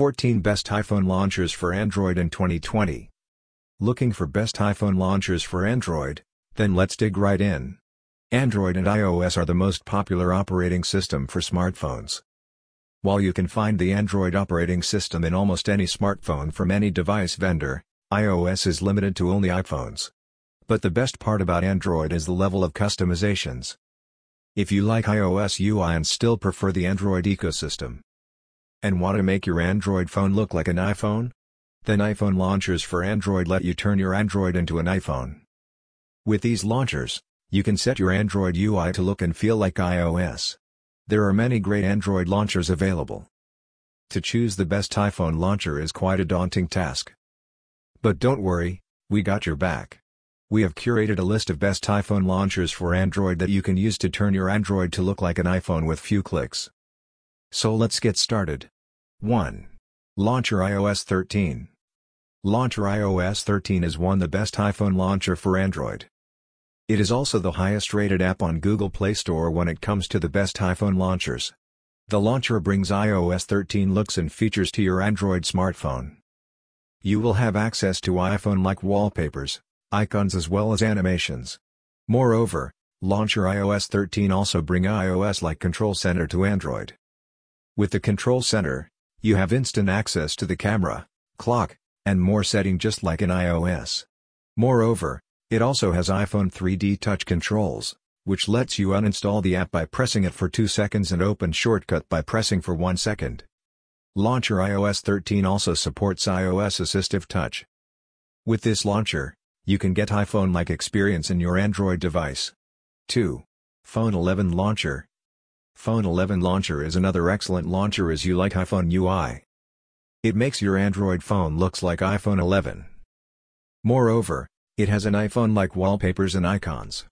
14 Best iPhone Launchers for Android in 2020 Looking for best iPhone launchers for Android? Then let's dig right in. Android and iOS are the most popular operating system for smartphones. While you can find the Android operating system in almost any smartphone from any device vendor, iOS is limited to only iPhones. But the best part about Android is the level of customizations. If you like iOS UI and still prefer the Android ecosystem, and want to make your Android phone look like an iPhone? Then iPhone launchers for Android let you turn your Android into an iPhone. With these launchers, you can set your Android UI to look and feel like iOS. There are many great Android launchers available. To choose the best iPhone launcher is quite a daunting task. But don't worry, we got your back. We have curated a list of best iPhone launchers for Android that you can use to turn your Android to look like an iPhone with few clicks. So let's get started. 1. Launcher iOS 13 Launcher iOS 13 is one the best iPhone launcher for Android. It is also the highest rated app on Google Play Store when it comes to the best iPhone launchers. The launcher brings iOS 13 looks and features to your Android smartphone. You will have access to iPhone-like wallpapers, icons as well as animations. Moreover, Launcher iOS 13 also bring iOS-like Control Center to Android. With the Control Center, you have instant access to the camera, clock, and more setting just like in iOS. Moreover, it also has iPhone 3D touch controls, which lets you uninstall the app by pressing it for 2 seconds and open shortcut by pressing for 1 second. Launcher iOS 13 also supports iOS Assistive Touch. With this launcher, you can get iPhone-like experience in your Android device. 2. Phone 11 Launcher Phone 11 Launcher is another excellent launcher as you like iPhone UI. It makes your Android phone looks like iPhone 11. Moreover, it has an iPhone-like wallpapers and icons.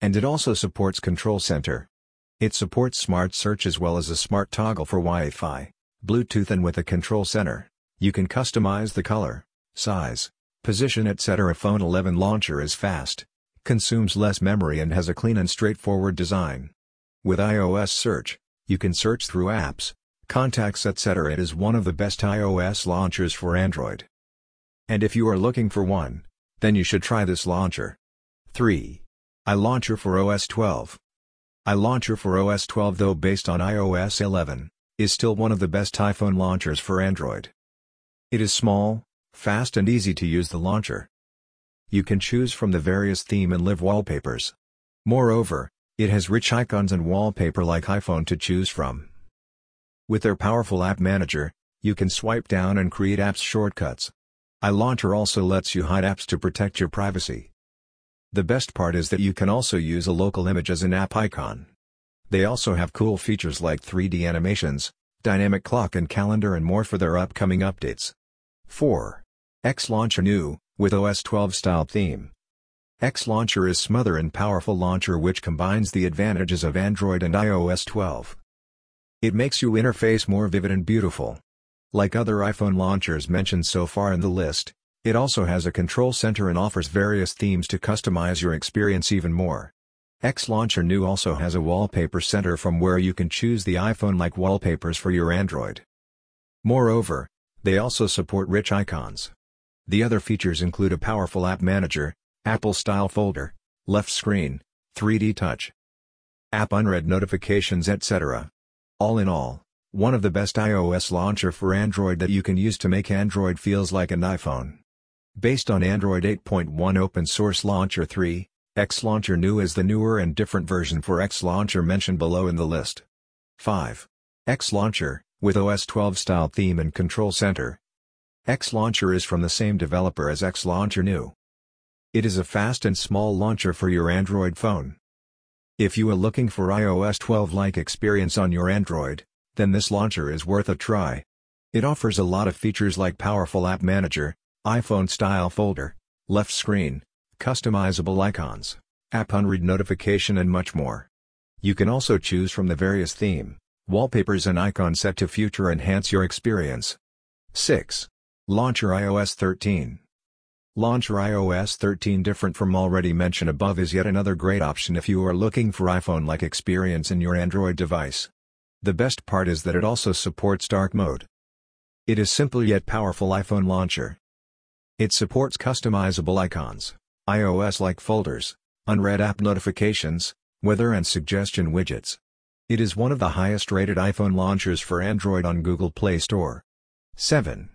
And it also supports Control Center. It supports Smart Search as well as a smart toggle for Wi-Fi, Bluetooth and with a Control Center, you can customize the color, size, position etc. Phone 11 launcher is fast, consumes less memory and has a clean and straightforward design. With iOS Search, you can search through apps, contacts etc. It is one of the best iOS launchers for Android. And if you are looking for one, then you should try this launcher. 3. iLauncher for OS 12 iLauncher for OS 12 though based on iOS 11, is still one of the best iPhone launchers for Android. It is small, fast and easy to use the launcher. You can choose from the various theme and live wallpapers. Moreover, it has rich icons and wallpaper like iPhone to choose from. With their powerful app manager, you can swipe down and create apps shortcuts. iLauncher also lets you hide apps to protect your privacy. The best part is that you can also use a local image as an app icon. They also have cool features like 3D animations, dynamic clock and calendar and more for their upcoming updates. 4. X Launcher New, with OS 12 style theme. X Launcher is smother and powerful launcher which combines the advantages of Android and iOS 12. It makes your interface more vivid and beautiful. Like other iPhone launchers mentioned so far in the list, it also has a control center and offers various themes to customize your experience even more. X Launcher New also has a wallpaper center from where you can choose the iPhone-like wallpapers for your Android. Moreover, they also support rich icons. The other features include a powerful app manager, Apple-style folder, left screen, 3D touch, app unread notifications etc. All in all, one of the best iOS launcher for Android that you can use to make Android feels like an iPhone. Based on Android 8.1 open source launcher 3, X Launcher New is the newer and different version for X Launcher mentioned below in the list. 5. X Launcher, with OS 12 style theme and control center. X Launcher is from the same developer as X Launcher New. It is a fast and small launcher for your Android phone. If you are looking for iOS 12-like experience on your Android, then this launcher is worth a try. It offers a lot of features like powerful app manager, iPhone-style folder, left screen, customizable icons, app unread notification and much more. You can also choose from the various theme, wallpapers and icons set to future enhance your experience. 6. Launcher iOS 13 Launcher iOS 13 different from already mentioned above is yet another great option if you are looking for iPhone-like experience in your Android device. The best part is that it also supports dark mode. It is simple yet powerful iPhone launcher. It supports customizable icons, iOS-like folders, unread app notifications, weather and suggestion widgets. It is one of the highest-rated iPhone launchers for Android on Google Play Store. 7.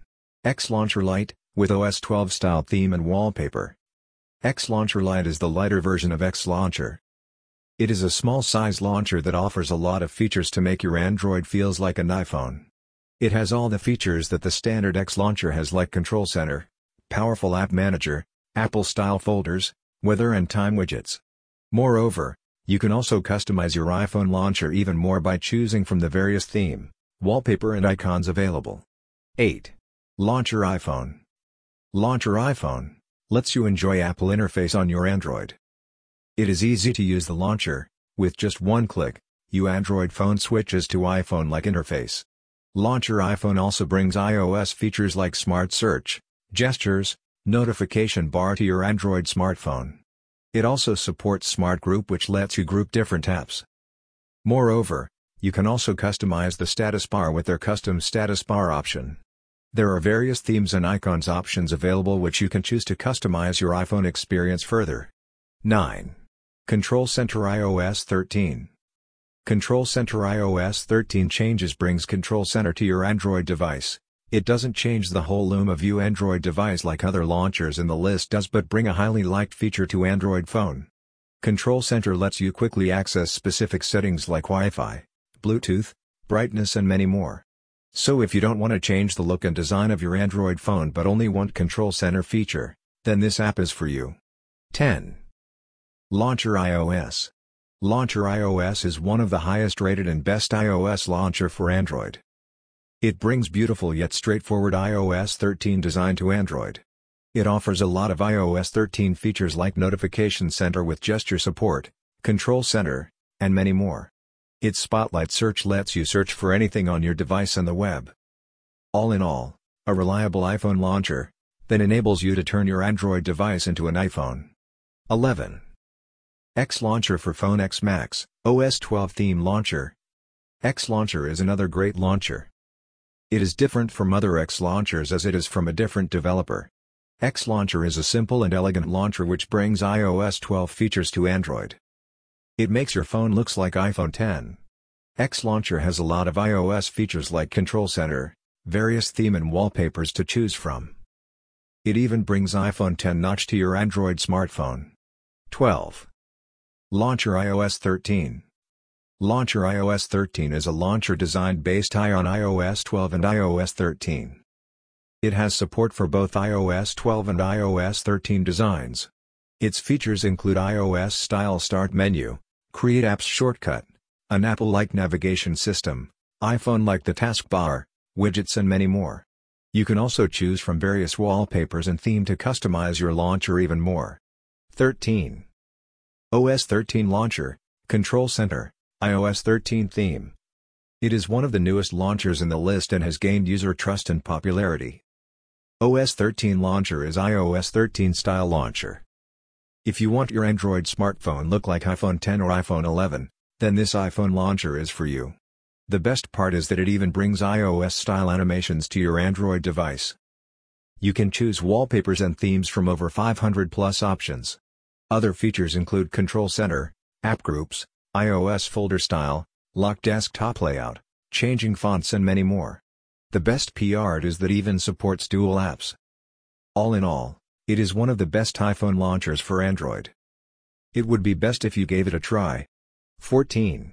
X Launcher Lite, with OS 12 style theme and wallpaper. X Launcher Lite is the lighter version of X Launcher. It is a small-size launcher that offers a lot of features to make your Android feels like an iPhone. It has all the features that the standard X launcher has like Control Center, powerful app manager, Apple-style folders, weather and time widgets. Moreover, you can also customize your iPhone launcher even more by choosing from the various theme, wallpaper and icons available. 8. Launcher iPhone Launcher iPhone lets you enjoy Apple interface on your Android. It is easy to use the launcher, with just one click, you Android phone switches to iPhone-like interface. Launcher iPhone also brings iOS features like Smart Search, Gestures, Notification bar to your Android smartphone. It also supports Smart Group which lets you group different apps. Moreover, you can also customize the status bar with their custom status bar option. There are various themes and icons options available which you can choose to customize your iPhone experience further. 9. Control Center iOS 13 Control Center iOS 13 changes brings Control Center to your Android device, it doesn't change the whole Lumaview Android device like other launchers in the list does but bring a highly liked feature to Android phone. Control Center lets you quickly access specific settings like Wi-Fi, Bluetooth, brightness and many more. So if you don't want to change the look and design of your Android phone but only want Control Center feature, then this app is for you. 10. Launcher iOS Launcher iOS is one of the highest rated and best iOS launcher for Android. It brings beautiful yet straightforward iOS 13 design to Android. It offers a lot of iOS 13 features like Notification Center with gesture support, Control Center, and many more. Its Spotlight search lets you search for anything on your device and the web. All in all, a reliable iPhone launcher that enables you to turn your Android device into an iPhone. 11. X Launcher for Phone X Max, OS 12 Theme Launcher. X Launcher is another great launcher. It is different from other X launchers as it is from a different developer. X Launcher is a simple and elegant launcher which brings iOS 12 features to Android. It makes your phone looks like iPhone 10. X Launcher has a lot of iOS features like Control Center, various theme and wallpapers to choose from. It even brings iPhone 10 notch to your Android smartphone. 12. Launcher iOS 13 Launcher iOS 13 is a launcher designed based on iOS 12 and iOS 13. It has support for both iOS 12 and iOS 13 designs. Its features include iOS-style start menu, Create Apps shortcut, an Apple-like navigation system, iPhone-like the taskbar, widgets and many more. You can also choose from various wallpapers and theme to customize your launcher even more. 13. OS 13 Launcher, Control Center iOS 13 theme. It is one of the newest launchers in the list and has gained user trust and popularity. OS 13 launcher is iOS 13 style launcher. If you want your Android smartphone look like iPhone 10 or iPhone 11, then this iPhone launcher is for you. The best part is that it even brings iOS style animations to your Android device. You can choose wallpapers and themes from over 500 plus options. Other features include Control Center, App Groups, iOS folder style, lock desktop layout, changing fonts and many more. The best PR is that even supports dual apps. All in all, it is one of the best iPhone launchers for Android. It would be best if you gave it a try. 14.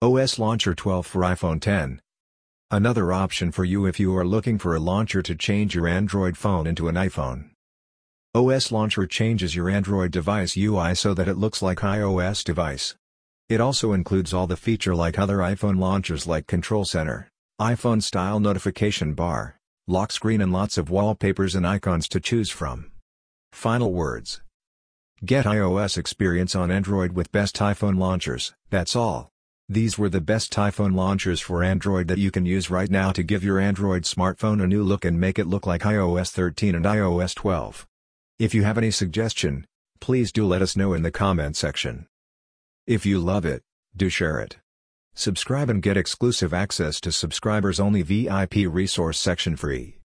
OS Launcher 12 for iPhone 10. Another option for you if you are looking for a launcher to change your Android phone into an iPhone. OS Launcher changes your Android device UI so that it looks like iOS device. It also includes all the feature like other iPhone launchers like Control Center, iPhone-style notification bar, lock screen and lots of wallpapers and icons to choose from. Final words. Get iOS experience on Android with best iPhone launchers, that's all. These were the best iPhone launchers for Android that you can use right now to give your Android smartphone a new look and make it look like iOS 13 and iOS 12. If you have any suggestion, please do let us know in the comment section. If you love it, do share it. Subscribe and get exclusive access to subscribers only VIP resource section free.